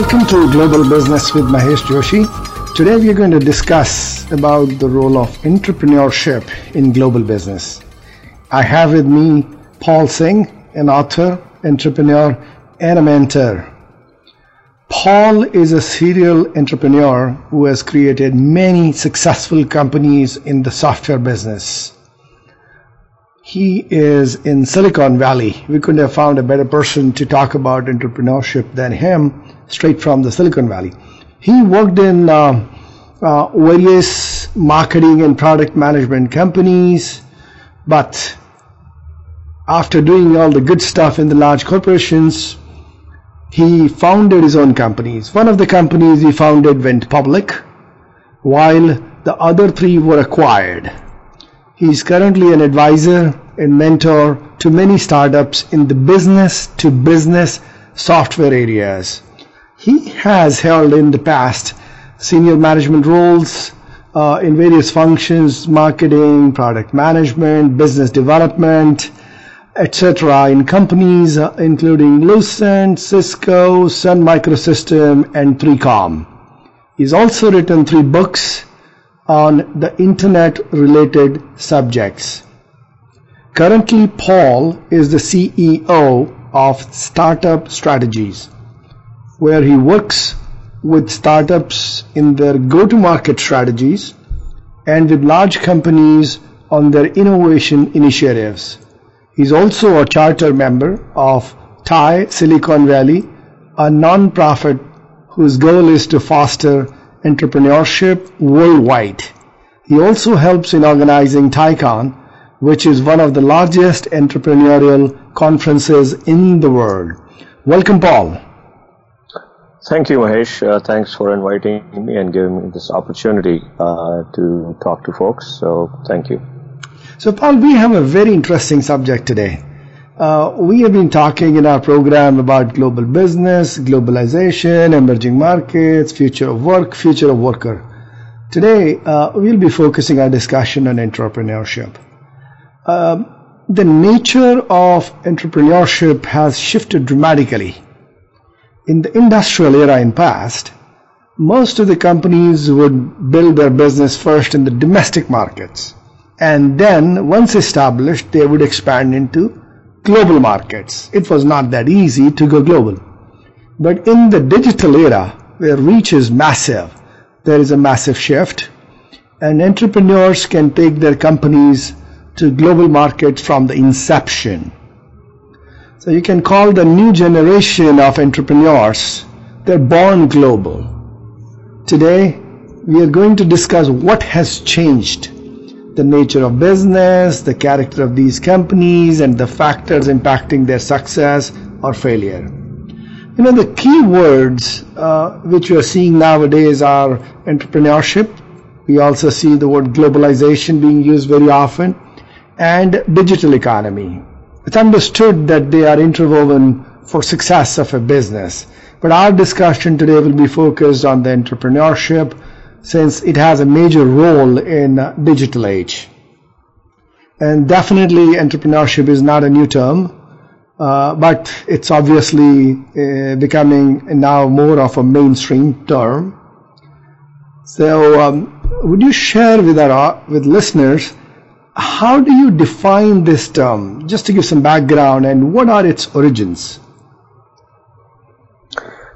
Welcome to Global Business with Mahesh Joshi. Today we are going to discuss about the role of entrepreneurship in global business. I have with me Paul Singh, an author, entrepreneur, and a mentor. Paul is a serial entrepreneur who has created many successful companies in the software business. He is in Silicon Valley. We couldn't have found a better person to talk about entrepreneurship than him straight from the Silicon Valley. He worked in uh, uh, various marketing and product management companies, but after doing all the good stuff in the large corporations, he founded his own companies. One of the companies he founded went public, while the other three were acquired. He is currently an advisor and mentor to many startups in the business to business software areas. He has held in the past senior management roles uh, in various functions, marketing, product management, business development, etc. in companies uh, including Lucent, Cisco, Sun Microsystem, and 3Com. He's also written three books on the internet related subjects. Currently, Paul is the CEO of Startup Strategies where he works with startups in their go-to-market strategies and with large companies on their innovation initiatives. He's also a charter member of TiE Silicon Valley, a non-profit whose goal is to foster entrepreneurship worldwide. He also helps in organizing TiECon, which is one of the largest entrepreneurial conferences in the world. Welcome, Paul. Thank you, Mahesh. Uh, thanks for inviting me and giving me this opportunity uh, to talk to folks. So, thank you. So, Paul, we have a very interesting subject today. Uh, we have been talking in our program about global business, globalization, emerging markets, future of work, future of worker. Today, uh, we'll be focusing our discussion on entrepreneurship. Um, the nature of entrepreneurship has shifted dramatically in the industrial era in past, most of the companies would build their business first in the domestic markets. And then, once established, they would expand into global markets. It was not that easy to go global. But in the digital era, where reach is massive, there is a massive shift, and entrepreneurs can take their companies to global markets from the inception. So you can call the new generation of entrepreneurs, they're born global. Today, we are going to discuss what has changed the nature of business, the character of these companies, and the factors impacting their success or failure. You know, the key words uh, which we are seeing nowadays are entrepreneurship. We also see the word globalization being used very often, and digital economy. It's understood that they are interwoven for success of a business. But our discussion today will be focused on the entrepreneurship since it has a major role in digital age. And definitely entrepreneurship is not a new term, uh, but it's obviously uh, becoming now more of a mainstream term. So, um, would you share with our with listeners how do you define this term? Just to give some background, and what are its origins?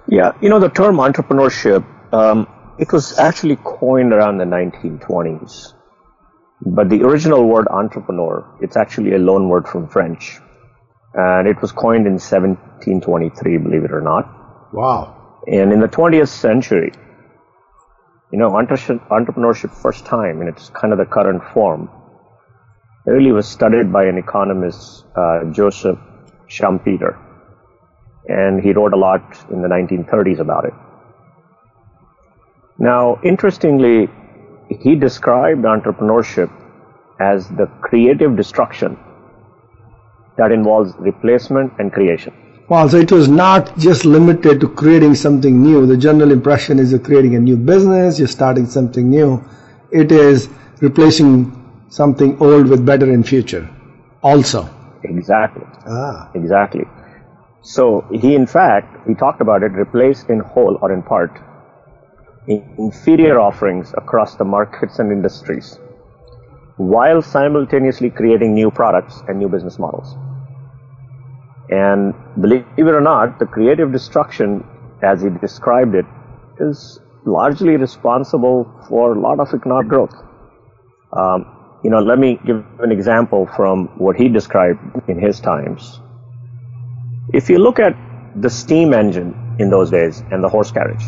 Yeah, you know, the term entrepreneurship, um, it was actually coined around the 1920s. But the original word entrepreneur, it's actually a loan word from French. And it was coined in 1723, believe it or not. Wow. And in the 20th century, you know, entrepreneurship first time in its kind of the current form really was studied by an economist, uh, Joseph Schumpeter. And he wrote a lot in the 1930s about it. Now, interestingly, he described entrepreneurship as the creative destruction that involves replacement and creation. Wow, so it was not just limited to creating something new. The general impression is you're creating a new business, you're starting something new. It is replacing something old with better in future also. Exactly. Ah. Exactly. So he, in fact, he talked about it, replace in whole or in part inferior offerings across the markets and industries while simultaneously creating new products and new business models. And believe it or not, the creative destruction, as he described it, is largely responsible for a lot of economic growth. Um, you know, let me give an example from what he described in his times. If you look at the steam engine in those days and the horse carriage,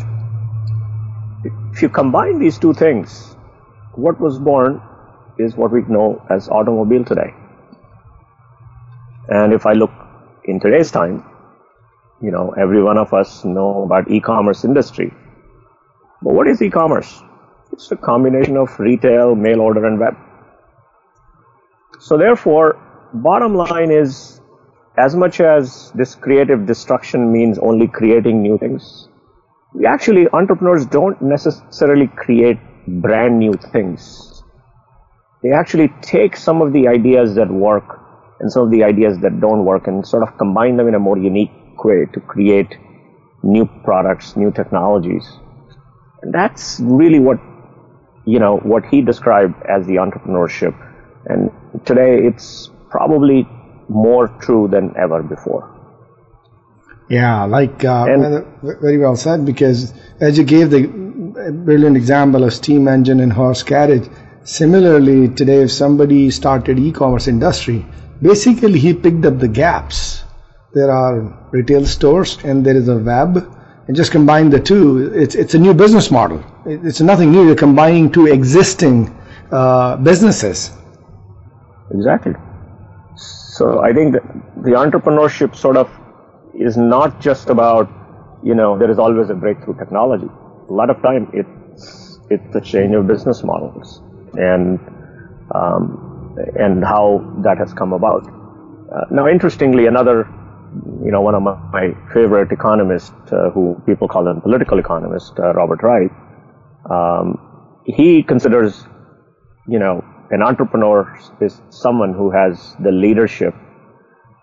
if you combine these two things, what was born is what we know as automobile today. And if I look in today's time, you know, every one of us know about e-commerce industry. But what is e-commerce? It's a combination of retail, mail order, and web. So therefore, bottom line is, as much as this creative destruction means only creating new things, actually, entrepreneurs don't necessarily create brand new things. They actually take some of the ideas that work and some of the ideas that don't work and sort of combine them in a more unique way to create new products, new technologies. And that's really what, you know, what he described as the entrepreneurship. And today it's probably more true than ever before. Yeah, like uh, and, very well said. Because as you gave the brilliant example of steam engine and horse carriage, similarly today, if somebody started e-commerce industry, basically he picked up the gaps. There are retail stores and there is a web, and just combine the two. It's it's a new business model. It's nothing new. You're combining two existing uh, businesses. Exactly. So I think that the entrepreneurship sort of is not just about, you know, there is always a breakthrough technology. A lot of time it's, it's the change of business models and, um, and how that has come about. Uh, now, interestingly, another, you know, one of my, my favorite economists, uh, who people call him political economist, uh, Robert Reich, um, he considers, you know, an entrepreneur is someone who has the leadership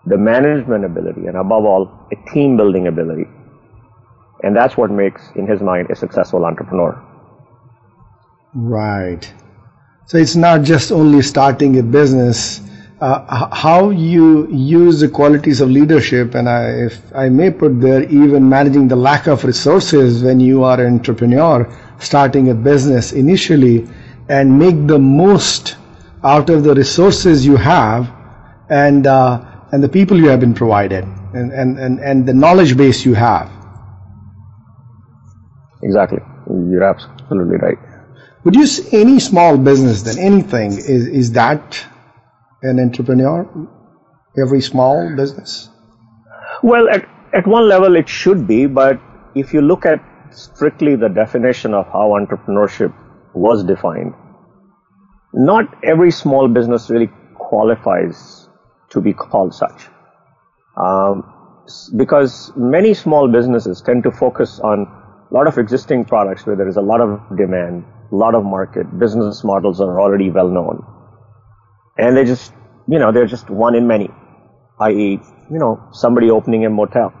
the management ability, and above all, a team building ability. And that's what makes, in his mind, a successful entrepreneur. Right. So it's not just only starting a business. Uh, how you use the qualities of leadership, and I, if I may put there, even managing the lack of resources when you are an entrepreneur, starting a business initially, and make the most out of the resources you have, and uh, and the people you have been provided and, and, and, and the knowledge base you have. Exactly. You're absolutely right. Would you say any small business then anything is, is that an entrepreneur? Every small business? Well, at, at one level it should be, but if you look at strictly the definition of how entrepreneurship was defined, not every small business really qualifies to be called such. Um, because many small businesses tend to focus on a lot of existing products where there is a lot of demand, a lot of market, business models are already well known. And they just, you know, they're just one in many, i.e., you know, somebody opening a motel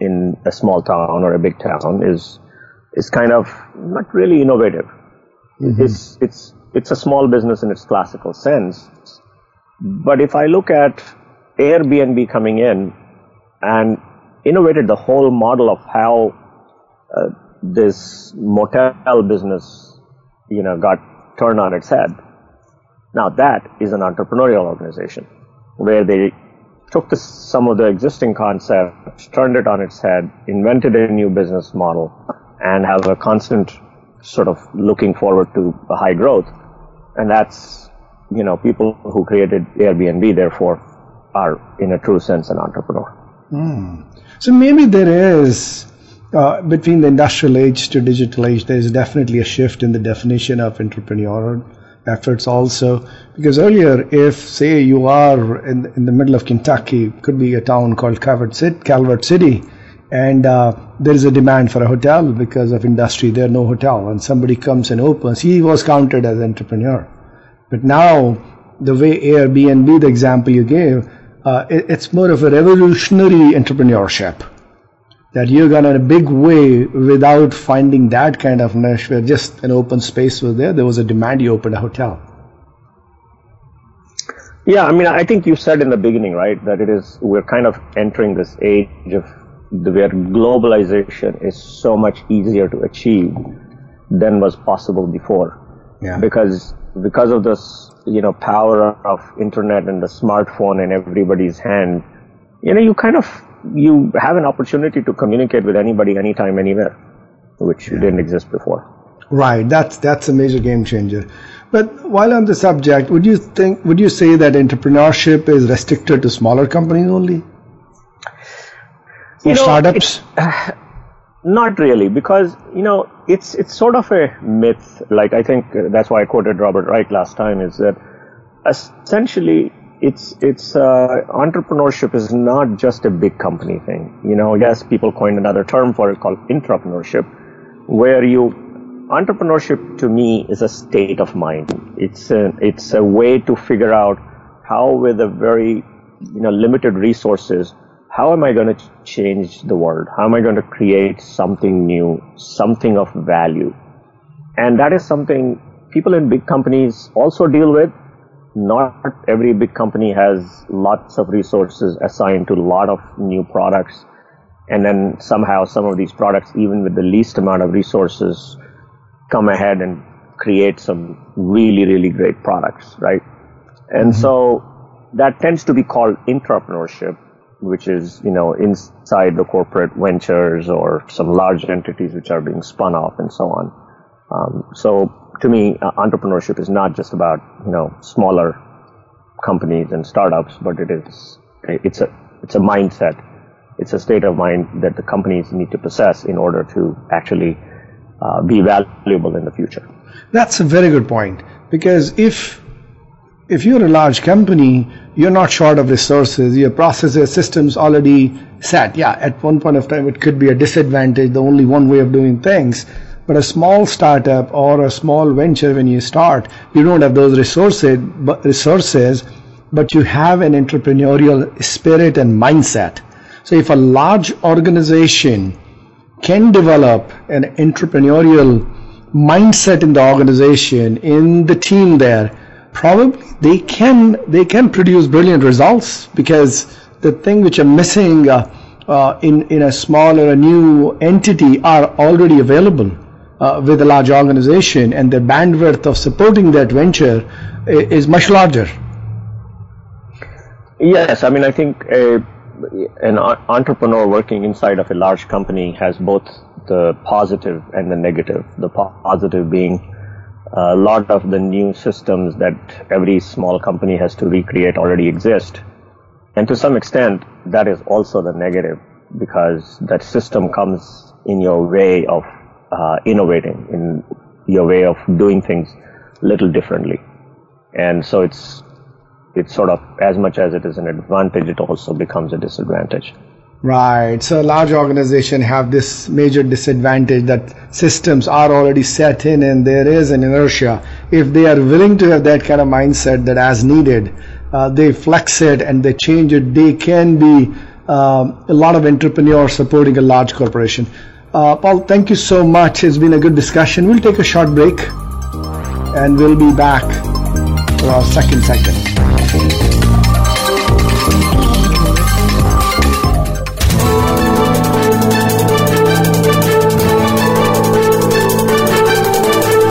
in a small town or a big town is, is kind of not really innovative. Mm-hmm. It's it's it's a small business in its classical sense. But if I look at Airbnb coming in and innovated the whole model of how uh, this motel business, you know, got turned on its head. Now that is an entrepreneurial organization where they took the, some of the existing concepts, turned it on its head, invented a new business model, and have a constant sort of looking forward to high growth. And that's, you know, people who created Airbnb, therefore, are in a true sense an entrepreneur. Mm. So maybe there is, uh, between the industrial age to digital age, there is definitely a shift in the definition of entrepreneurial efforts also. Because earlier, if say you are in, in the middle of Kentucky, could be a town called Calvert City, Calvert City and uh, there is a demand for a hotel because of industry, there are no hotel, and somebody comes and opens, he was counted as entrepreneur. But now, the way Airbnb, the example you gave, uh, it, it's more of a revolutionary entrepreneurship that you're gonna in a big way without finding that kind of niche where just an open space was there. There was a demand. You opened a hotel. Yeah, I mean, I think you said in the beginning, right, that it is we're kind of entering this age of where globalization is so much easier to achieve than was possible before. Yeah. Because because of this, you know, power of internet and the smartphone in everybody's hand, you know, you kind of you have an opportunity to communicate with anybody, anytime, anywhere, which didn't exist before. Right. That's that's a major game changer. But while on the subject, would you think would you say that entrepreneurship is restricted to smaller companies only? you know, startups? Uh, not really, because you know it's it's sort of a myth. Like I think that's why I quoted Robert Reich last time. Is that essentially it's it's uh, entrepreneurship is not just a big company thing. You know, yes, people coined another term for it called intrapreneurship, where you entrepreneurship to me is a state of mind. It's a it's a way to figure out how with a very you know limited resources how am I going to change the world? How am I going to create something new, something of value? And that is something people in big companies also deal with. Not every big company has lots of resources assigned to a lot of new products. And then somehow some of these products, even with the least amount of resources, come ahead and create some really, really great products, right? And mm-hmm. so that tends to be called intrapreneurship which is, you know, inside the corporate ventures or some large entities which are being spun off and so on. Um, so to me, uh, entrepreneurship is not just about, you know, smaller companies and startups, but it is, it's a, it's a mindset. It's a state of mind that the companies need to possess in order to actually uh, be valuable in the future. That's a very good point because if if you're a large company, you're not short of resources. Your processes, systems already set. Yeah, at one point of time, it could be a disadvantage, the only one way of doing things. But a small startup or a small venture, when you start, you don't have those resources, but resources, but you have an entrepreneurial spirit and mindset. So if a large organization can develop an entrepreneurial mindset in the organization, in the team there, probably they can they can produce brilliant results because the thing which are missing uh, uh, in in a small or a new entity are already available uh, with a large organization, and the bandwidth of supporting that venture is much larger. Yes, I mean I think a, an entrepreneur working inside of a large company has both the positive and the negative. The positive being a lot of the new systems that every small company has to recreate already exist. And to some extent, that is also the negative because that system comes in your way of uh, innovating, in your way of doing things a little differently. And so it's, it's sort of as much as it is an advantage, it also becomes a disadvantage. Right. So large organization have this major disadvantage that systems are already set in and there is an inertia. If they are willing to have that kind of mindset that as needed, uh, they flex it and they change it, they can be um, a lot of entrepreneurs supporting a large corporation. Uh, Paul, thank you so much. It's been a good discussion. We'll take a short break. and we'll be back for our second segment.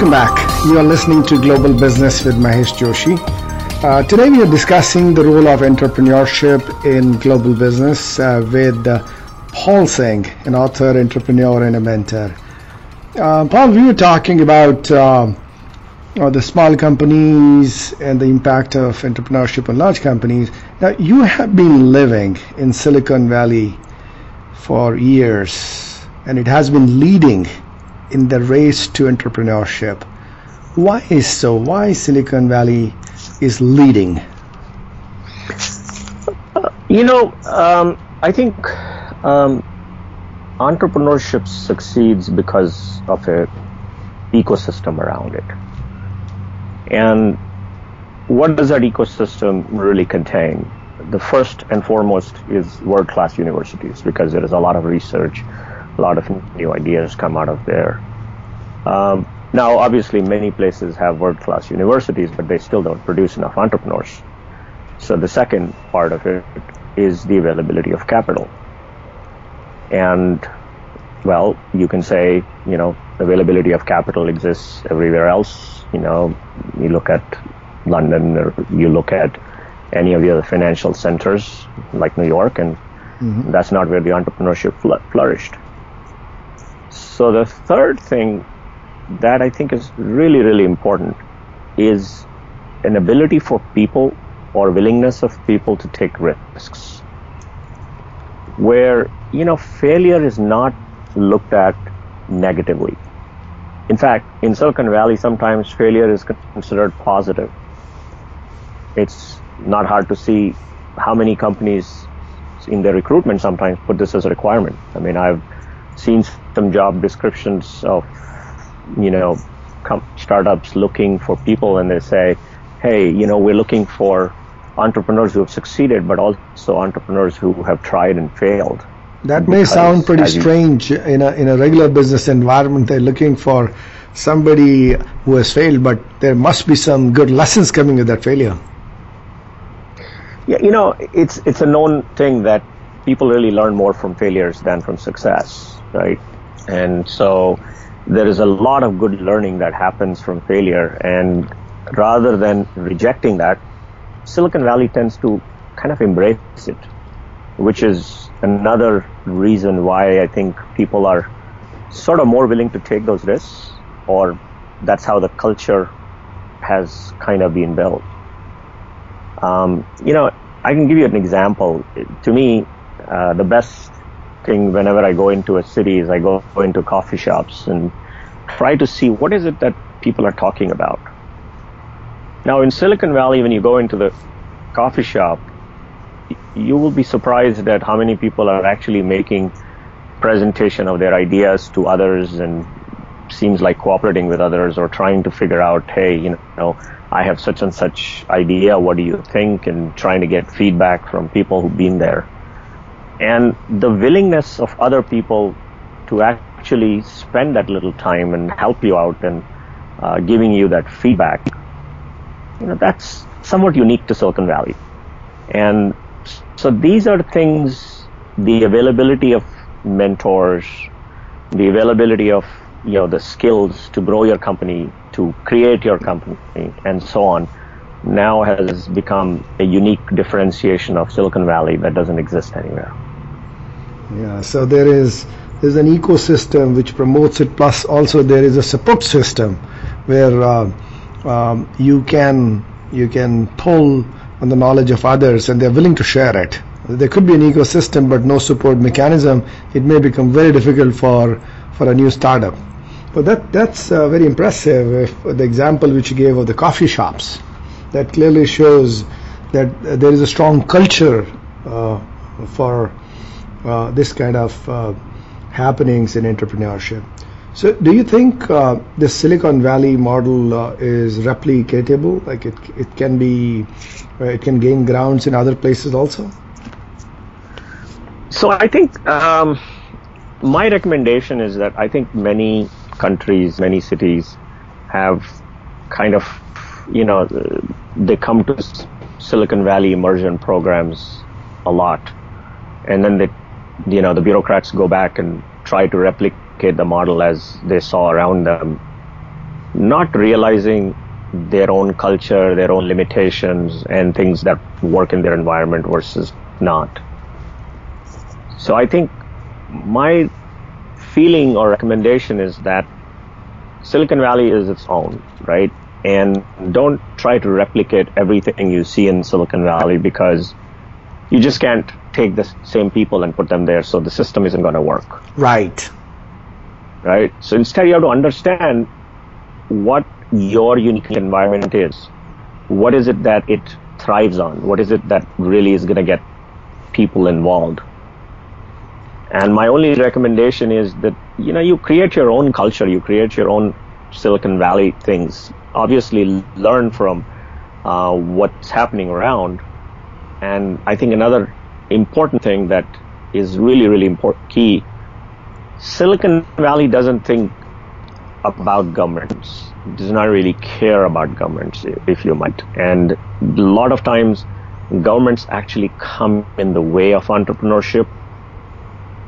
Welcome back. You are listening to Global Business with Mahesh Joshi. Uh, today we are discussing the role of entrepreneurship in global business uh, with uh, Paul Singh, an author, entrepreneur, and a mentor. Uh, Paul, we were talking about uh, uh, the small companies and the impact of entrepreneurship on large companies. Now, you have been living in Silicon Valley for years, and it has been leading in the race to entrepreneurship. Why is so? Why Silicon Valley is leading? You know, um, I think um, entrepreneurship succeeds because of a ecosystem around it. And what does that ecosystem really contain? The first and foremost is world-class universities because there is a lot of research, a lot of new ideas come out of there. Um, now, obviously, many places have world-class universities, but they still don't produce enough entrepreneurs. So the second part of it is the availability of capital. And well, you can say, you know, availability of capital exists everywhere else. You know, you look at London or you look at any of the other financial centers like New York, and mm-hmm. that's not where the entrepreneurship fl- flourished. So the third thing that I think is really, really important is an ability for people or willingness of people to take risks. Where, you know, failure is not looked at negatively. In fact, in Silicon Valley, sometimes failure is considered positive. It's not hard to see how many companies in their recruitment sometimes put this as a requirement. I mean, I've seen some job descriptions of, you know, startups looking for people and they say, hey, you know, we're looking for entrepreneurs who have succeeded, but also entrepreneurs who have tried and failed. That may sound pretty strange in a in a regular business environment. They're looking for somebody who has failed, but there must be some good lessons coming with that failure. Yeah, you know, it's it's a known thing that people really learn more from failures than from success, right? And so there is a lot of good learning that happens from failure, and rather than rejecting that, Silicon Valley tends to kind of embrace it, which is another reason why I think people are sort of more willing to take those risks, or that's how the culture has kind of been built. Um, you know, I can give you an example. To me, uh, the best thing whenever I go into a city is I go into coffee shops and try to see what is it that people are talking about. Now, in Silicon Valley, when you go into the coffee shop, you will be surprised at how many people are actually making presentation of their ideas to others and seems like cooperating with others or trying to figure out, hey, you know, I have such and such idea. What do you think? And trying to get feedback from people who've been there. And the willingness of other people to actually spend that little time and help you out and uh, giving you that feedback, you know, that's somewhat unique to Silicon Valley. And so these are things, the availability of mentors, the availability of you know the skills to grow your company, to create your company, and so on, now has become a unique differentiation of Silicon Valley that doesn't exist anywhere. Yeah, so there is there's an ecosystem which promotes it. Plus, also there is a support system where uh, um, you can you can pull on the knowledge of others, and they're willing to share it. There could be an ecosystem, but no support mechanism. It may become very difficult for for a new startup. But that that's uh, very impressive. If the example which you gave of the coffee shops, that clearly shows that uh, there is a strong culture uh, for uh, this kind of uh, happenings in entrepreneurship. So, do you think uh, the Silicon Valley model is replicatable? Like it, it can be, it can gain grounds in other places also. So, I think um, my recommendation is that I think many countries, many cities have kind of, you know, they come to Silicon Valley immersion programs a lot. And then they, you know, the bureaucrats go back and try to replicate the model as they saw around them, not realizing their own culture, their own limitations, and things that work in their environment versus not. So I think my feeling or recommendation is that Silicon Valley is its own, right? And don't try to replicate everything you see in Silicon Valley because you just can't take the same people and put them there, so the system isn't going to work. Right. Right? So instead, you have to understand what your unique environment is. What is it that it thrives on? What is it that really is going to get people involved? And my only recommendation is that you know you create your own culture, you create your own Silicon Valley things. Obviously, learn from uh, what's happening around. And I think another important thing that is really really important key. Silicon Valley doesn't think about governments. Does not really care about governments, if you might. And a lot of times, governments actually come in the way of entrepreneurship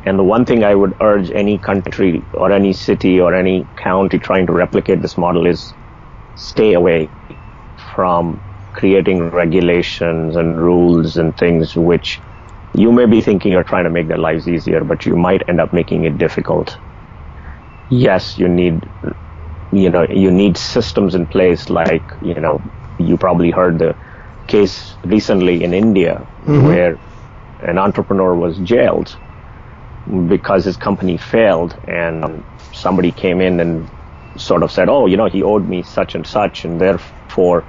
and the one thing I would urge any country or any city or any county trying to replicate this model is stay away from creating regulations and rules and things which you may be thinking you're trying to make their lives easier, but you might end up making it difficult. Yes, you need, you know, you need systems in place like, you know, you probably heard the case recently in India mm-hmm. where an entrepreneur was jailed because his company failed and somebody came in and sort of said, oh, you know, he owed me such and such, and therefore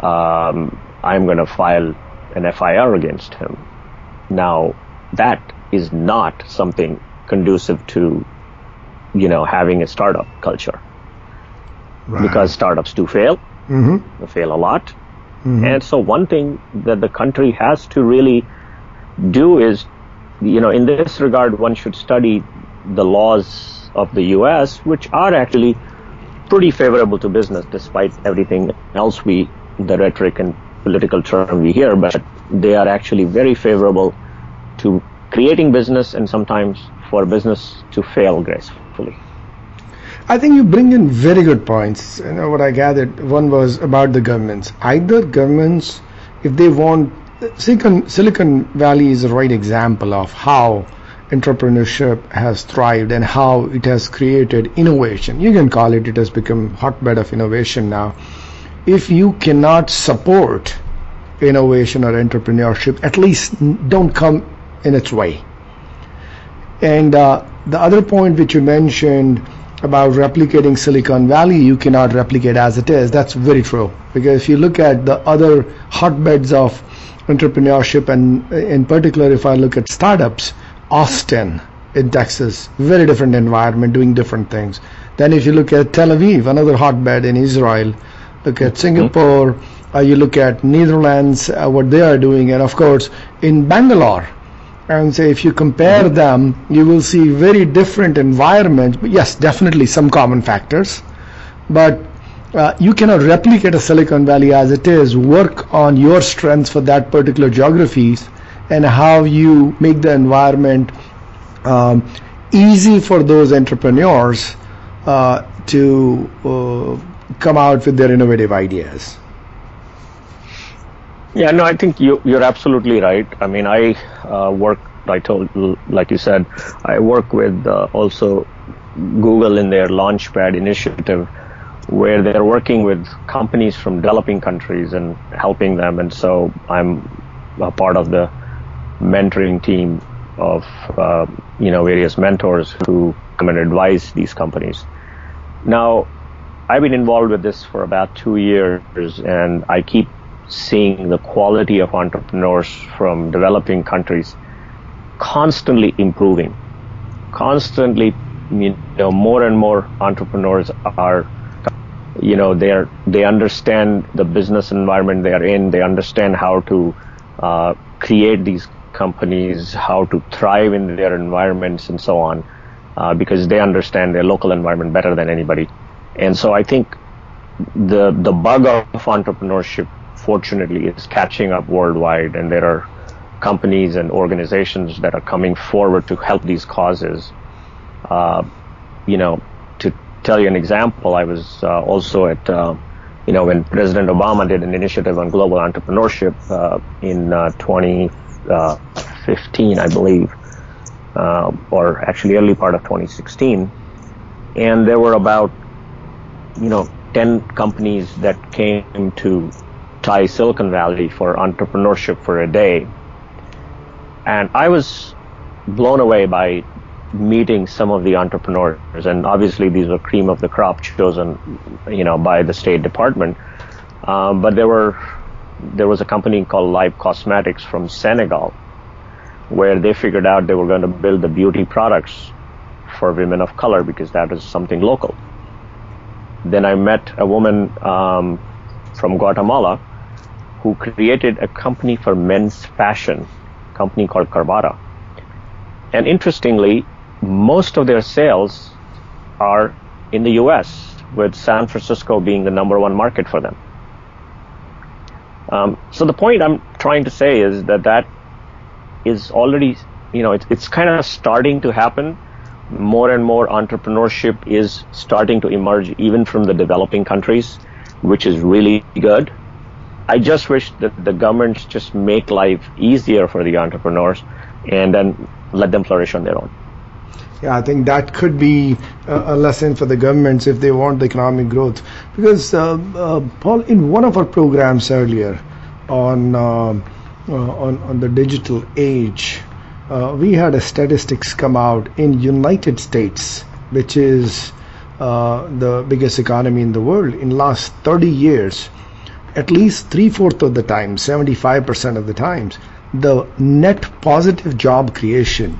um, I'm going to file an FIR against him. Now, that is not something conducive to, you know, having a startup culture. Right. Because startups do fail. Mm-hmm. They fail a lot. Mm-hmm. And so one thing that the country has to really do is you know, in this regard, one should study the laws of the U.S., which are actually pretty favorable to business, despite everything else we, the rhetoric and political term we hear, but they are actually very favorable to creating business and sometimes for business to fail gracefully. I think you bring in very good points. You know what I gathered. One was about the governments. Either governments, if they want Silicon, Silicon Valley is a right example of how entrepreneurship has thrived and how it has created innovation. You can call it, it has become hotbed of innovation now. If you cannot support innovation or entrepreneurship, at least don't come in its way. And uh, the other point which you mentioned about replicating Silicon Valley, you cannot replicate as it is. That's very true. Because if you look at the other hotbeds of entrepreneurship and in particular if I look at startups, Austin, in Texas, very different environment, doing different things. Then if you look at Tel Aviv, another hotbed in Israel, look at Singapore, uh, you look at Netherlands, uh, what they are doing, and of course in Bangalore. And say if you compare them, you will see very different environments. But yes, definitely some common factors, but uh, you cannot replicate a Silicon Valley as it is. Work on your strengths for that particular geographies and how you make the environment um, easy for those entrepreneurs uh, to uh, come out with their innovative ideas. Yeah, no, I think you you're absolutely right. I mean, I uh, work. I told, like you said, I work with uh, also Google in their Launchpad initiative, where they're working with companies from developing countries and helping them. And so I'm a part of the mentoring team of uh, you know various mentors who come and advise these companies. Now, I've been involved with this for about two years, and I keep seeing the quality of entrepreneurs from developing countries constantly improving. Constantly, you know, more and more entrepreneurs are, you know, they are they understand the business environment they are in. They understand how to uh, create these companies, how to thrive in their environments, and so on, uh, because they understand their local environment better than anybody. And so I think the the bug of entrepreneurship fortunately is catching up worldwide, and there are companies and organizations that are coming forward to help these causes. Uh, you know, to tell you an example, I was uh, also at, uh, you know, when President Obama did an initiative on global entrepreneurship uh, in uh, 2015, I believe, uh, or actually early part of 2016, and there were about, you know, 10 companies that came to TiE Silicon Valley for entrepreneurship for a day. And I was blown away by meeting some of the entrepreneurs. And obviously these were cream of the crop chosen you know by the state department. Um, but there were there was a company called live cosmetics from senegal where they figured out they were going to build the beauty products for women of color because that is something local then i met a woman um, from guatemala who created a company for men's fashion, company called Carvara. And interestingly, most of their sales are in the US, with San Francisco being the number one market for them. Um, so the point I'm trying to say is that that is already, you know, it's kind of starting to happen. More and more entrepreneurship is starting to emerge even from the developing countries, which is really good. I just wish that the governments just make life easier for the entrepreneurs and then let them flourish on their own. Yeah, I think that could be a, lesson for the governments if they want the economic growth. Because, uh, uh, Paul, in one of our programs earlier on uh, uh on, on the digital age, uh, we had a statistics come out in United States, which is uh, the biggest economy in the world. In last 30 years, at least three-fourths of the time, 75% of the times, the net positive job creation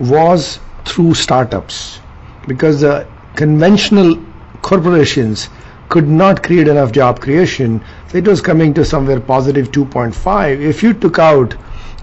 was through startups because the conventional corporations could not create enough job creation. So it was coming to somewhere positive 2.5. If you took out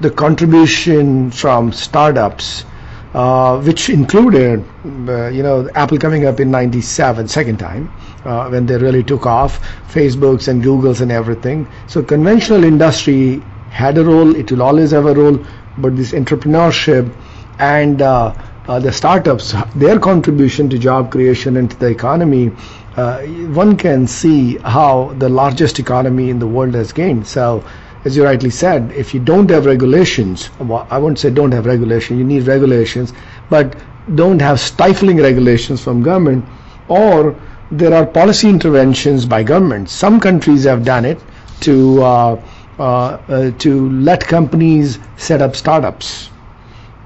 the contribution from startups, uh, which included, uh, you know, Apple coming up in 97, second time, uh, when they really took off, Facebooks and Googles and everything. So conventional industry had a role, it will always have a role, but this entrepreneurship and uh, uh, the startups, their contribution to job creation and to the economy, uh, one can see how the largest economy in the world has gained. So, as you rightly said, if you don't have regulations, I won't say don't have regulation, you need regulations, but don't have stifling regulations from government, or there are policy interventions by governments. Some countries have done it to uh, uh, uh, to let companies set up startups,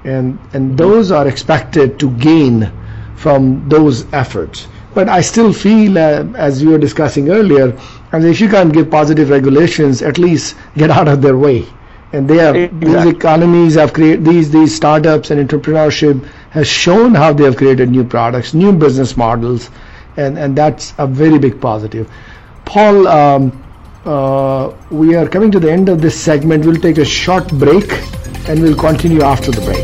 and and those are expected to gain from those efforts. But I still feel, uh, as we were discussing earlier, and if you can't give positive regulations, at least get out of their way and they have Exactly. these economies have created these these startups and entrepreneurship has shown how they have created new products, new business models, and and that's a very big positive. Paul, um, uh, we are coming to the end of this segment. We'll take a short break, and we'll continue after the break.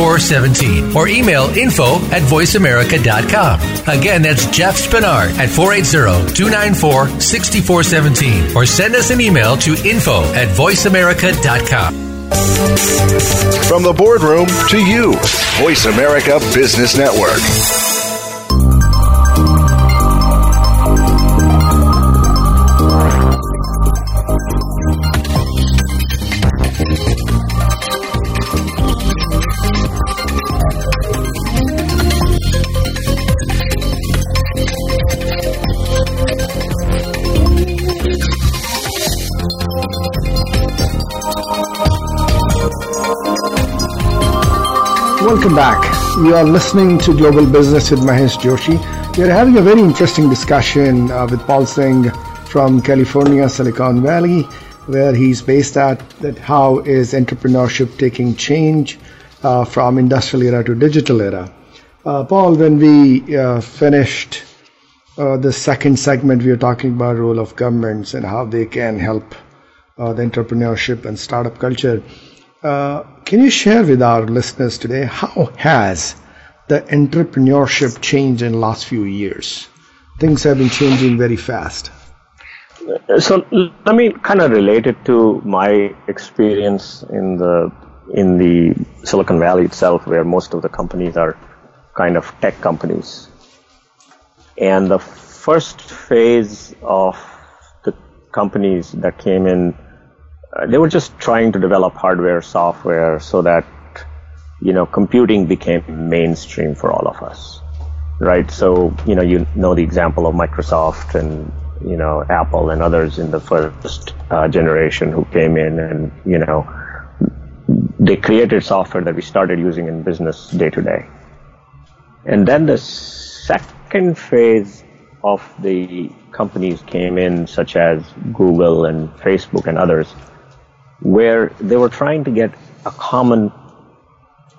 6417 or email info at voiceamerica.com. Again, that's Jeff Spinard at 480 294 6417 or send us an email to info at voiceamerica.com. From the boardroom to you, Voice America Business Network. Welcome back. You are listening to Global Business with Mahesh Joshi. We are having a very interesting discussion uh, with Paul Singh from California, Silicon Valley, where he's based at. That how is entrepreneurship taking change uh, from industrial era to digital era? Uh, Paul, when we uh, finished uh, the second segment, we were talking about role of governments and how they can help uh, the entrepreneurship and startup culture. Uh, can you share with our listeners today how has the entrepreneurship changed in the last few years? Things have been changing very fast. So let me kind of relate it to my experience in the in the Silicon Valley itself, where most of the companies are kind of tech companies. And the first phase of the companies that came in, they were just trying to develop hardware, software, so that you know computing became mainstream for all of us, right? So you know you know the example of Microsoft and you know Apple and others in the first uh, generation who came in and you know they created software that we started using in business day to day. And then the second phase of the companies came in, such as Google and Facebook and others, where they were trying to get a common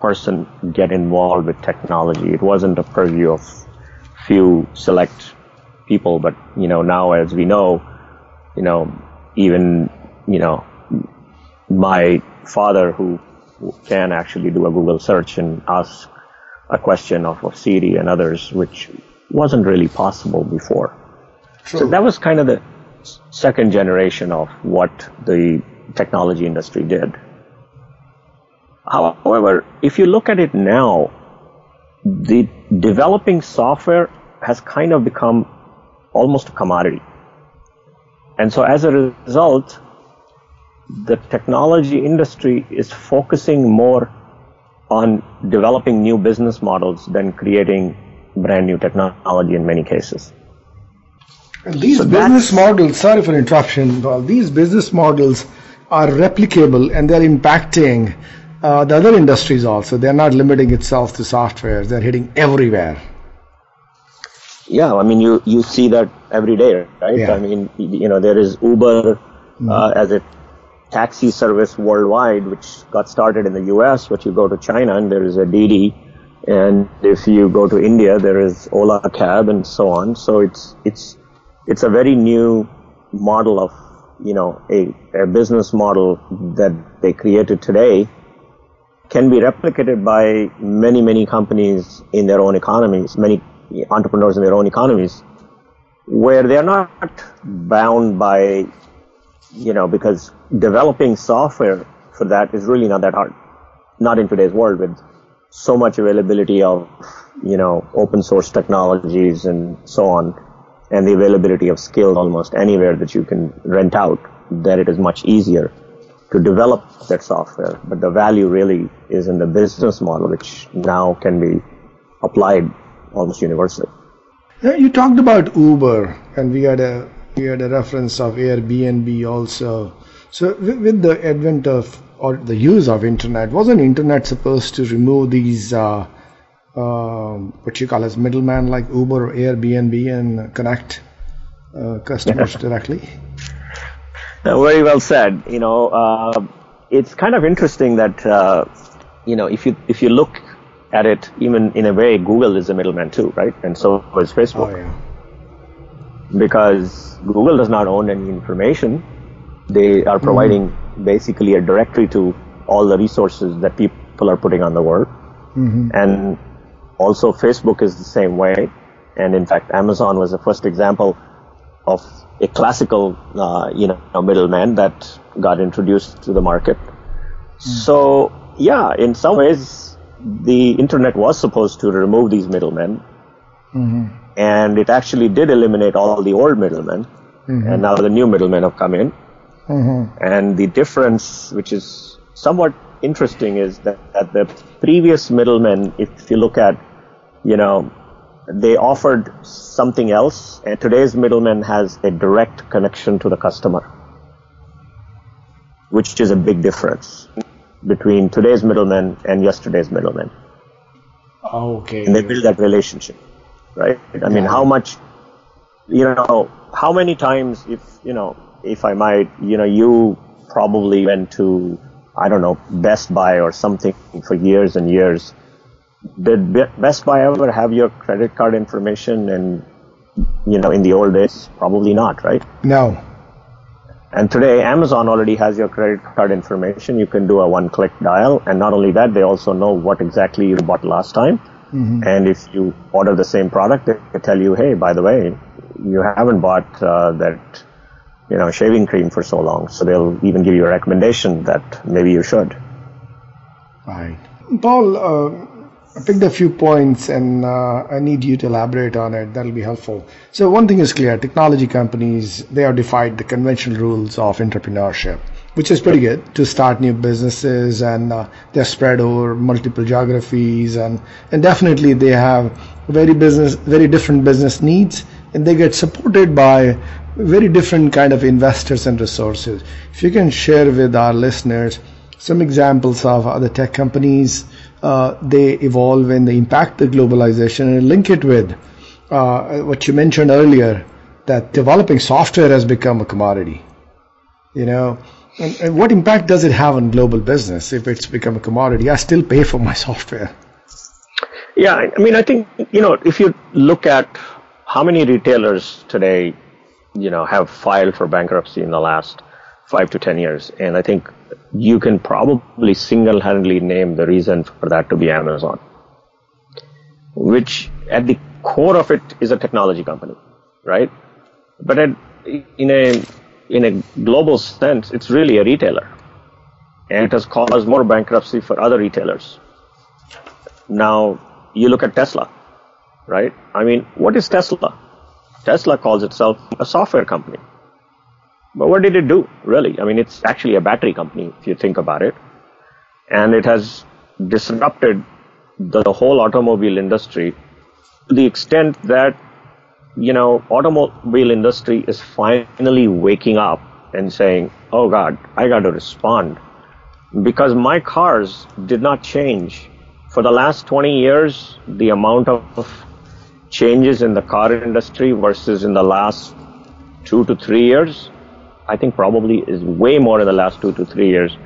person get involved with technology. It wasn't a purview of few select people, but you know now as we know, you know even you know my father who can actually do a Google search and ask a question of, of Siri and others, which wasn't really possible before. So that was kind of the second generation of what the technology industry did. However, if you look at it now, the developing software has kind of become almost a commodity. And so as a result, the technology industry is focusing more on developing new business models than creating brand new technology in many cases. And these So business models, sorry for interruption, these business models are replicable and they're impacting uh, the other industries also. They're not limiting itself to software, they're hitting everywhere. Yeah, I mean, you, you see that every day, right? Yeah. I mean, you know, there is Uber uh, as a taxi service worldwide, which got started in the US, but you go to China and there is a Didi. And if you go to India, there is Ola Cab and so on. So it's, it's, it's a very new model of you know, a, a business model that they created today can be replicated by many, many companies in their own economies, many entrepreneurs in their own economies, where they're not bound by, you know, because developing software for that is really not that hard. Not in today's world with so much availability of, you know, open source technologies and so on and the availability of skills almost anywhere that you can rent out, that it is much easier to develop that software. But the value really is in the business model, which now can be applied almost universally. Yeah, You talked about Uber, and we had a we had a reference of Airbnb also. So with the advent of or the use of internet, wasn't internet supposed to remove these uh, um, what you call as middleman like Uber or Airbnb and connect uh, customers directly. very well said. You know, uh, it's kind of interesting that uh, you know if you if you look at it, even in a way, Google is a middleman too, right? And so is Facebook. Oh, yeah. Because Google does not own any information, they are providing mm-hmm. basically a directory to all the resources that people are putting on the world. Mm-hmm. And also, Facebook is the same way. And in fact, Amazon was the first example of a classical, uh, you know, middleman that got introduced to the market. Mm. So, yeah, in some ways, the internet was supposed to remove these middlemen. Mm-hmm. And it actually did eliminate all the old middlemen. Mm-hmm. And now the new middlemen have come in. Mm-hmm. And the difference, which is somewhat interesting is that, that the previous middlemen, if you look at, you know, they offered something else, and today's middleman has a direct connection to the customer, which is a big difference between today's middleman and yesterday's middleman. Okay. And they build that relationship, right? I mean, how much, you know, how many times, if, you know, if I might, you know, you probably went to I don't know, Best Buy or something for years and years. Did Best Buy ever have your credit card information and, you know, in the old days? Probably not, right? No. And today, Amazon already has your credit card information. You can do a one click dial. And not only that, they also know what exactly you bought last time. Mm-hmm. And if you order the same product, they tell you, hey, by the way, you haven't bought uh, that you know, shaving cream for so long. So they'll even give you a recommendation that maybe you should. Right. Paul, uh, I picked a few points and uh, I need you to elaborate on it. That'll be helpful. So one thing is clear, technology companies, they have defied the conventional rules of entrepreneurship, which is pretty good to start new businesses and uh, they're spread over multiple geographies and, and definitely they have very business, very different business needs and they get supported by very different kind of investors and resources. If you can share with our listeners some examples of other tech companies, uh, they evolve and they impact the globalization and link it with uh, what you mentioned earlier, that developing software has become a commodity. You know, and, and what impact does it have on global business if it's become a commodity? I still pay for my software. Yeah, I mean, I think, you know, if you look at how many retailers today you know, have filed for bankruptcy in the last five to ten years. And I think you can probably single-handedly name the reason for that to be Amazon, which at the core of it is a technology company, right? But at, in a in a global sense, it's really a retailer, and it has caused more bankruptcy for other retailers. Now you look at Tesla, right? I mean, what is Tesla? Tesla calls itself a software company. But what did it do, really? I mean, it's actually a battery company, if you think about it. And it has disrupted the whole automobile industry to the extent that, you know, automobile industry is finally waking up and saying, oh God, I got to respond. Because my cars did not change. For the last 20 years, the amount of changes in the car industry versus in the last two to three years, I think probably is way more in the last two to three years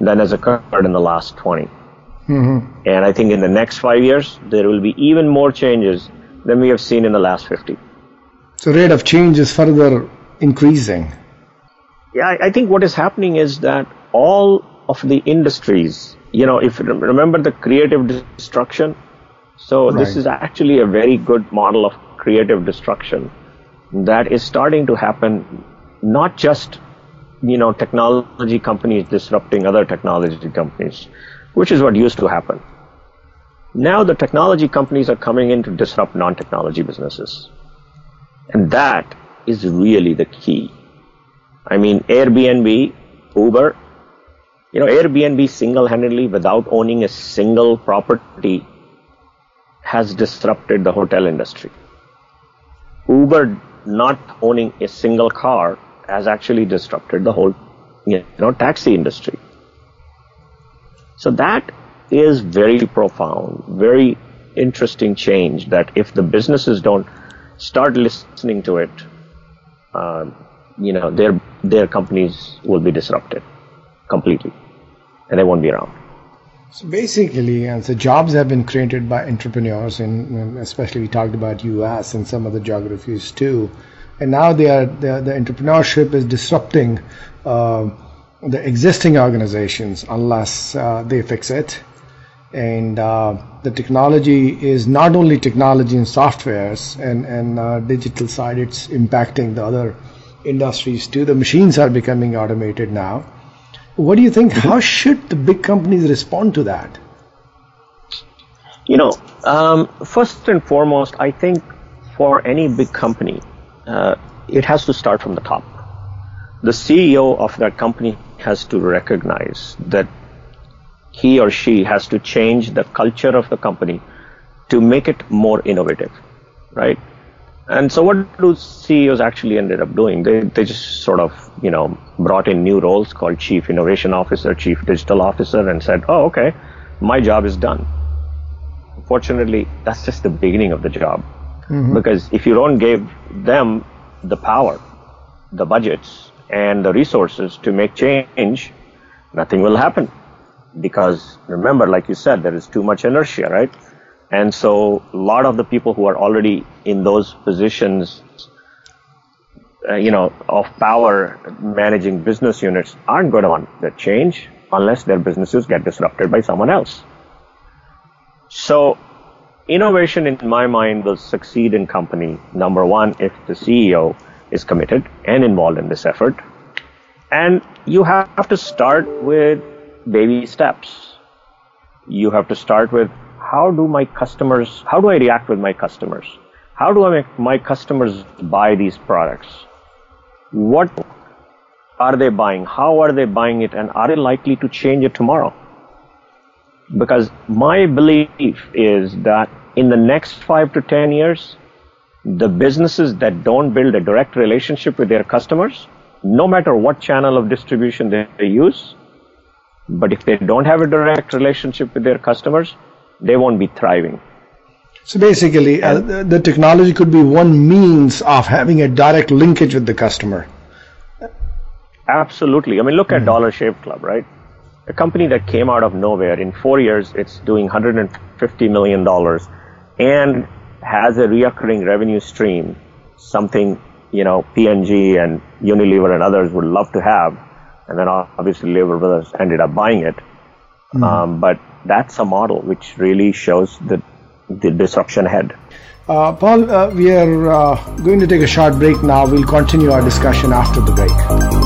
than has occurred in the last 20. Mm-hmm. And I think in the next five years, there will be even more changes than we have seen in the last 50. So rate of change is further increasing. Yeah, I, think what is happening is that all of the industries, you know, if remember the creative destruction, so right. this is actually a very good model of creative destruction that is starting to happen, not just you know technology companies disrupting other technology companies, which is what used to happen. Now the technology companies are coming in to disrupt non-technology businesses, and that is really the key. I mean, Airbnb, Uber, you know, Airbnb single-handedly, without owning a single property, has disrupted the hotel industry. Uber not owning a single car has actually disrupted the whole you know taxi industry so that is very profound very interesting change that if the businesses don't start listening to it uh, you know their their companies will be disrupted completely and they won't be around so basically, uh, the jobs have been created by entrepreneurs, and especially we talked about U.S. and some other geographies too. And now they are, the, the entrepreneurship is disrupting uh, the existing organizations unless uh, they fix it. And uh, the technology is not only technology and softwares and, and uh, digital side, it's impacting the other industries too. The machines are becoming automated now what do you think? How should the big companies respond to that? You know, um, first and foremost, I think for any big company, uh, it has to start from the top. The CEO of that company has to recognize that he or she has to change the culture of the company to make it more innovative, right? And so what do CEOs actually ended up doing? They, they just sort of, you know, brought in new roles called chief innovation officer, chief digital officer and said, oh, okay, my job is done. Fortunately, that's just the beginning of the job. Mm-hmm. Because if you don't give them the power, the budgets and the resources to make change, nothing will happen. Because remember, like you said, there is too much inertia, right? And so a lot of the people who are already in those positions, uh, you know, of power managing business units aren't going to want the change unless their businesses get disrupted by someone else. So innovation in my mind will succeed in company number one if the ceo is committed and involved in this effort and you have to start with baby steps you have to start with how do my customers, how do I react with my customers? How do I make my customers buy these products? What are they buying? How are they buying it? And are they likely to change it tomorrow? Because my belief is that in the next five to 10 years, the businesses that don't build a direct relationship with their customers, no matter what channel of distribution they, they use, but if they don't have a direct relationship with their customers, they won't be thriving. So basically, uh, the, the technology could be one means of having a direct linkage with the customer. Absolutely. I mean, look mm-hmm. at Dollar Shave Club, right? A company that came out of nowhere. In four years, it's doing $150 million and has a reoccurring revenue stream, something, you know, P&G and Unilever and others would love to have. And then obviously Lever Brothers ended up buying it. Mm-hmm. Um, but that's a model which really shows the, the disruption ahead. Uh, Paul, uh, we are uh, going to take a short break now. We'll continue our discussion after the break.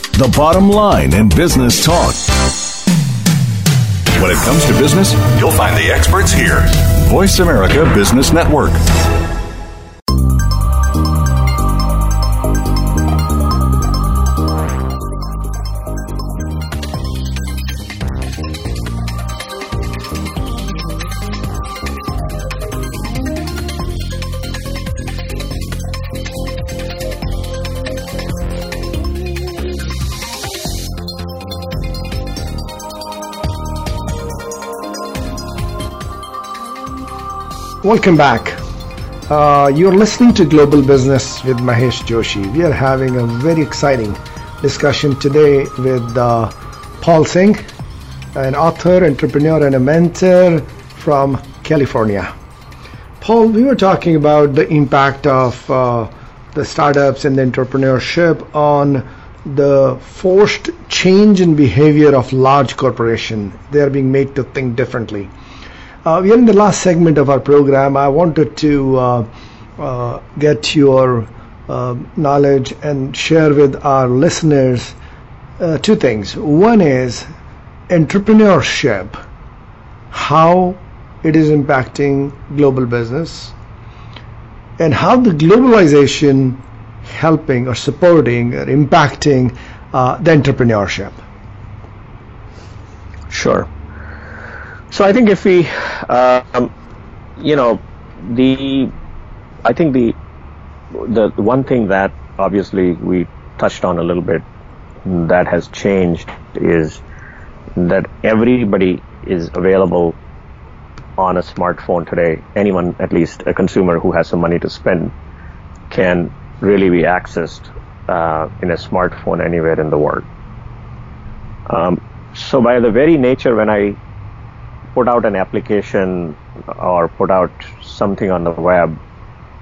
The bottom line in business talk. When it comes to business, you'll find the experts here. Voice America Business Network. Welcome back. Uh, you're listening to Global Business with Mahesh Joshi. We are having a very exciting discussion today with uh, Paul Singh, an author, entrepreneur, and a mentor from California. Paul, we were talking about the impact of uh, the startups and the entrepreneurship on the forced change in behavior of large corporations. They are being made to think differently. Uh, we are in the last segment of our program. I wanted to uh, uh, get your uh, knowledge and share with our listeners uh, two things. One is entrepreneurship, how it is impacting global business, and how the globalization helping or supporting or impacting uh, the entrepreneurship. Sure. So I think if we, um, you know, the, I think the, the one thing that obviously we touched on a little bit that has changed is that everybody is available on a smartphone today. Anyone, at least a consumer who has some money to spend, can really be accessed uh, in a smartphone anywhere in the world. Um, so by the very nature, when I put out an application or put out something on the web,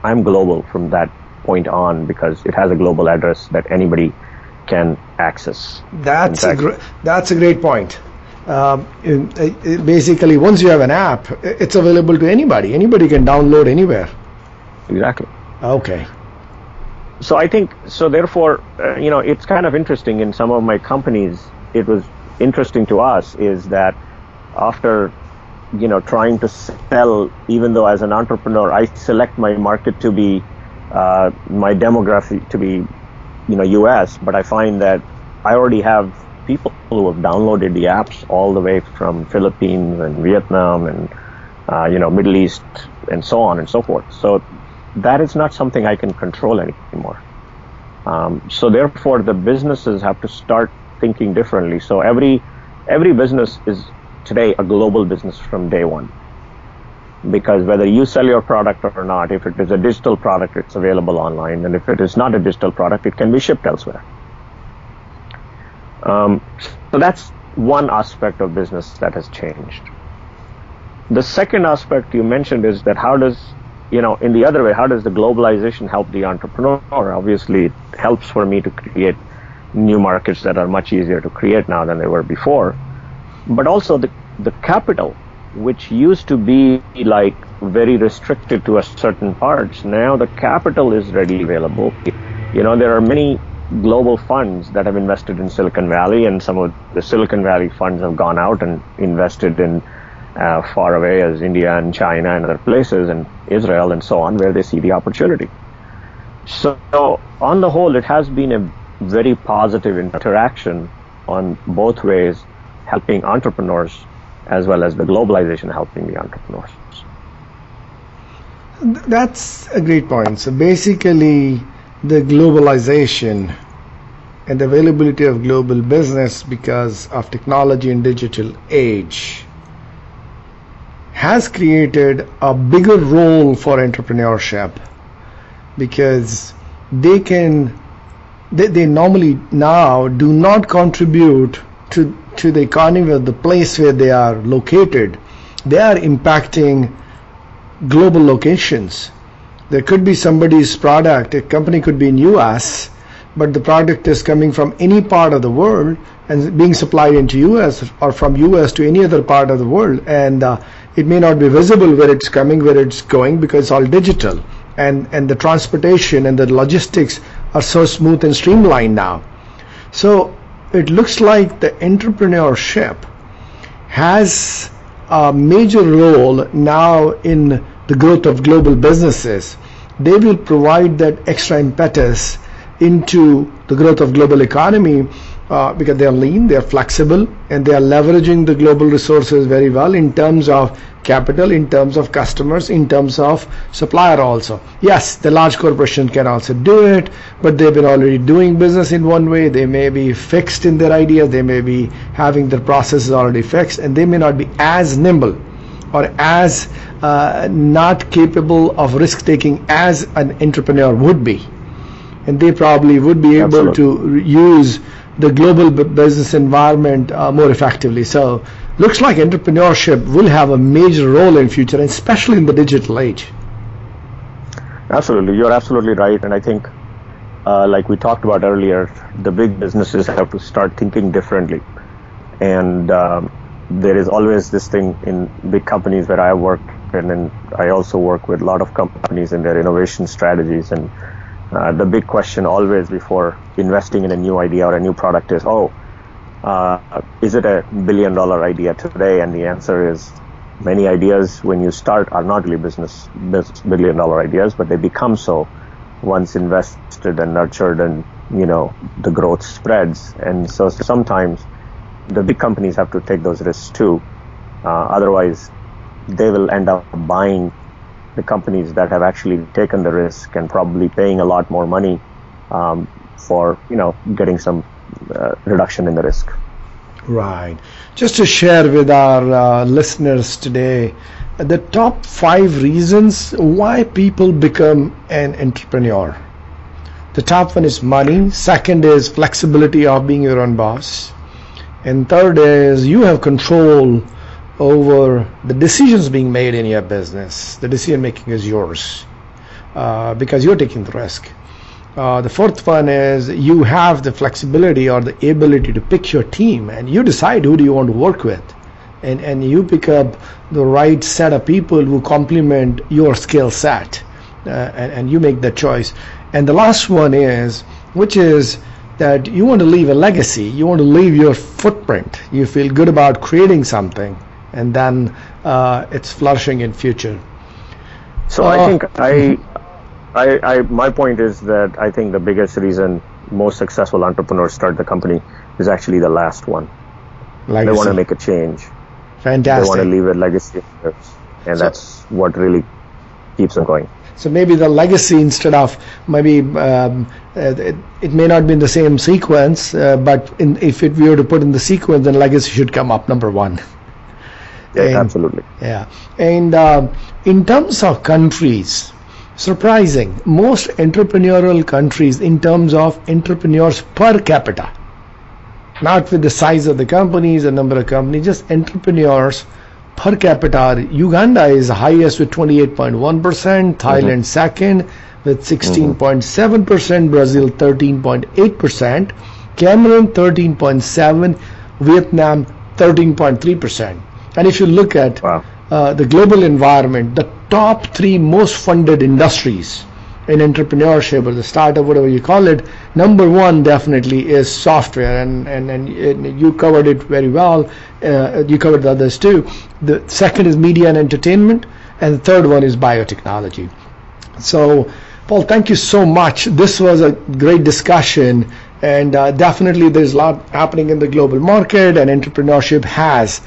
I'm global from that point on because it has a global address that anybody can access. That's a gr- that's a great point. Um, in, uh, basically, once you have an app, it's available to anybody. Anybody can download anywhere. Exactly. Okay. So I think so. Therefore, uh, you know, it's kind of interesting. In some of my companies, it was interesting to us is that after you know trying to sell even though as an entrepreneur i select my market to be uh, my demographic to be you know us but i find that i already have people who have downloaded the apps all the way from philippines and vietnam and uh, you know middle east and so on and so forth. So that is not something i can control anymore. Um, so therefore the businesses have to start thinking differently. So every every business is today a global business from day one. Because whether you sell your product or not, if it is a digital product, it's available online. And if it is not a digital product, it can be shipped elsewhere. Um, so that's one aspect of business that has changed. The second aspect you mentioned is that how does, you know, in the other way, how does the globalization help the entrepreneur? Obviously, it helps for me to create new markets that are much easier to create now than they were before but also the, the capital, which used to be like very restricted to a certain parts. Now the capital is readily available. You know, there are many global funds that have invested in Silicon Valley, and some of the Silicon Valley funds have gone out and invested in uh, far away as India and China and other places, and Israel and so on, where they see the opportunity. So, on the whole, it has been a very positive interaction on both ways helping entrepreneurs as well as the globalization helping the entrepreneurs. That's a great point. So basically, the globalization and the availability of global business because of technology and digital age has created a bigger role for entrepreneurship because they can they, they normally now do not contribute to to the economy of the place where they are located, they are impacting global locations. There could be somebody's product, a company could be in US, but the product is coming from any part of the world and being supplied into US or from US to any other part of the world and uh, it may not be visible where it's coming, where it's going because it's all digital and, and the transportation and the logistics are so smooth and streamlined now. So it looks like the entrepreneurship has a major role now in the growth of global businesses. They will provide that extra impetus into the growth of global economy uh, because they are lean, they are flexible, and they are leveraging the global resources very well in terms of capital, in terms of customers, in terms of supplier also. Yes, the large corporation can also do it, but they've been already doing business in one way. They may be fixed in their ideas, they may be having their processes already fixed, and they may not be as nimble or as uh, not capable of risk taking as an entrepreneur would be. And they probably would be able Absolutely. to use the global business environment uh, more effectively. So looks like entrepreneurship will have a major role in future, especially in the digital age. Absolutely, you're absolutely right, and I think, uh, like we talked about earlier, the big businesses have to start thinking differently, and um, there is always this thing in big companies where I work, and then I also work with a lot of companies in their innovation strategies and uh, the big question always before investing in a new idea or a new product is, oh, uh, is it a billion dollar idea today? And the answer is many ideas when you start are not really business, business billion dollar ideas, but they become so once invested and nurtured and, you know, the growth spreads. And so sometimes the big companies have to take those risks too. Uh, otherwise, they will end up buying the companies that have actually taken the risk and probably paying a lot more money um, for you know getting some uh, reduction in the risk. Right. Just to share with our uh, listeners today, the top five reasons why people become an entrepreneur. The top one is money. Second is flexibility of being your own boss. And third is you have control over the decisions being made in your business. The decision making is yours uh, because you're taking the risk. Uh, the fourth one is you have the flexibility or the ability to pick your team and you decide who do you want to work with. And, and you pick up the right set of people who complement your skill set uh, and, and you make that choice. And the last one is, which is that you want to leave a legacy, you want to leave your footprint. You feel good about creating something and then uh, it's flourishing in future. So uh, I think I, I, I, my point is that I think the biggest reason most successful entrepreneurs start the company is actually the last one. Legacy. They want to make a change. Fantastic. They want to leave a legacy, and so, that's what really keeps them going. So maybe the legacy instead of maybe um, uh, it, it, may not be in the same sequence, uh, but in, if it we were to put in the sequence, then legacy should come up number one. Yeah, and, absolutely. Yeah, and uh, in terms of countries, surprising, most entrepreneurial countries in terms of entrepreneurs per capita, not with the size of the companies, the number of companies, just entrepreneurs per capita. Uganda is highest with 28.1%, Thailand mm-hmm. second with 16.7%, mm-hmm. Brazil 13.8%, Cameroon 13.7, Vietnam 13.3%. And if you look at wow. uh, the global environment, the top three most funded industries in entrepreneurship or the startup, whatever you call it, number one definitely is software, and, and, and you covered it very well. Uh, you covered the others too. The second is media and entertainment, and the third one is biotechnology. So, Paul, thank you so much. This was a great discussion, and uh, definitely there's a lot happening in the global market, and entrepreneurship has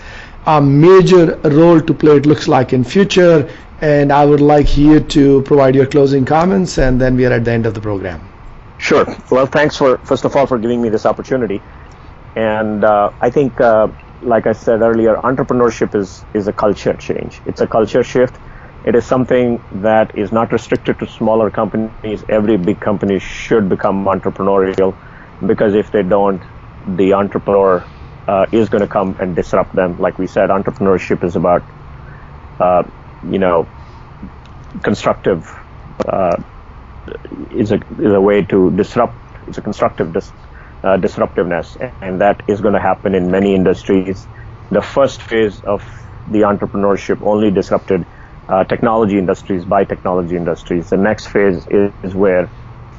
a major role to play it looks like in future and I would like you to provide your closing comments and then we are at the end of the program. Sure. Well, thanks for first of all for giving me this opportunity. And uh, I think, uh, like I said earlier, entrepreneurship is is a culture change. It's a culture shift. It is something that is not restricted to smaller companies. Every big company should become entrepreneurial because if they don't, the entrepreneur uh, is going to come and disrupt them. Like we said, entrepreneurship is about, uh, you know, constructive, uh, is a is a way to disrupt. It's a constructive dis, uh, disruptiveness, and that is going to happen in many industries. The first phase of the entrepreneurship only disrupted uh, technology industries by technology industries. The next phase is, where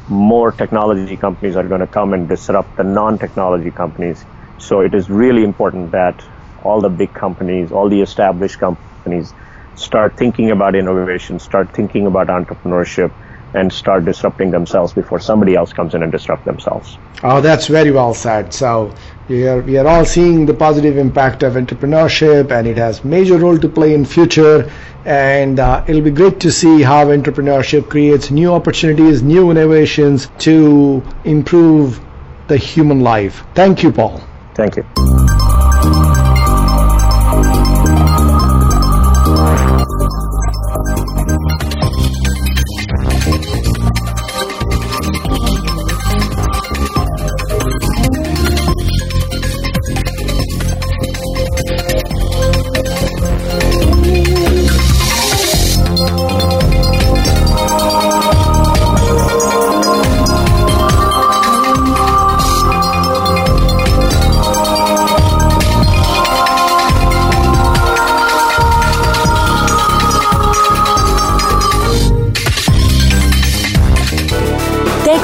more technology companies are going to come and disrupt the non-technology companies so it is really important that all the big companies, all the established companies start thinking about innovation, start thinking about entrepreneurship, and start disrupting themselves before somebody else comes in and disrupt themselves. Oh, that's very well said. So we are, we are all seeing the positive impact of entrepreneurship and it has major role to play in future and uh, it'll be great to see how entrepreneurship creates new opportunities, new innovations to improve the human life. Thank you, Paul. Thank you.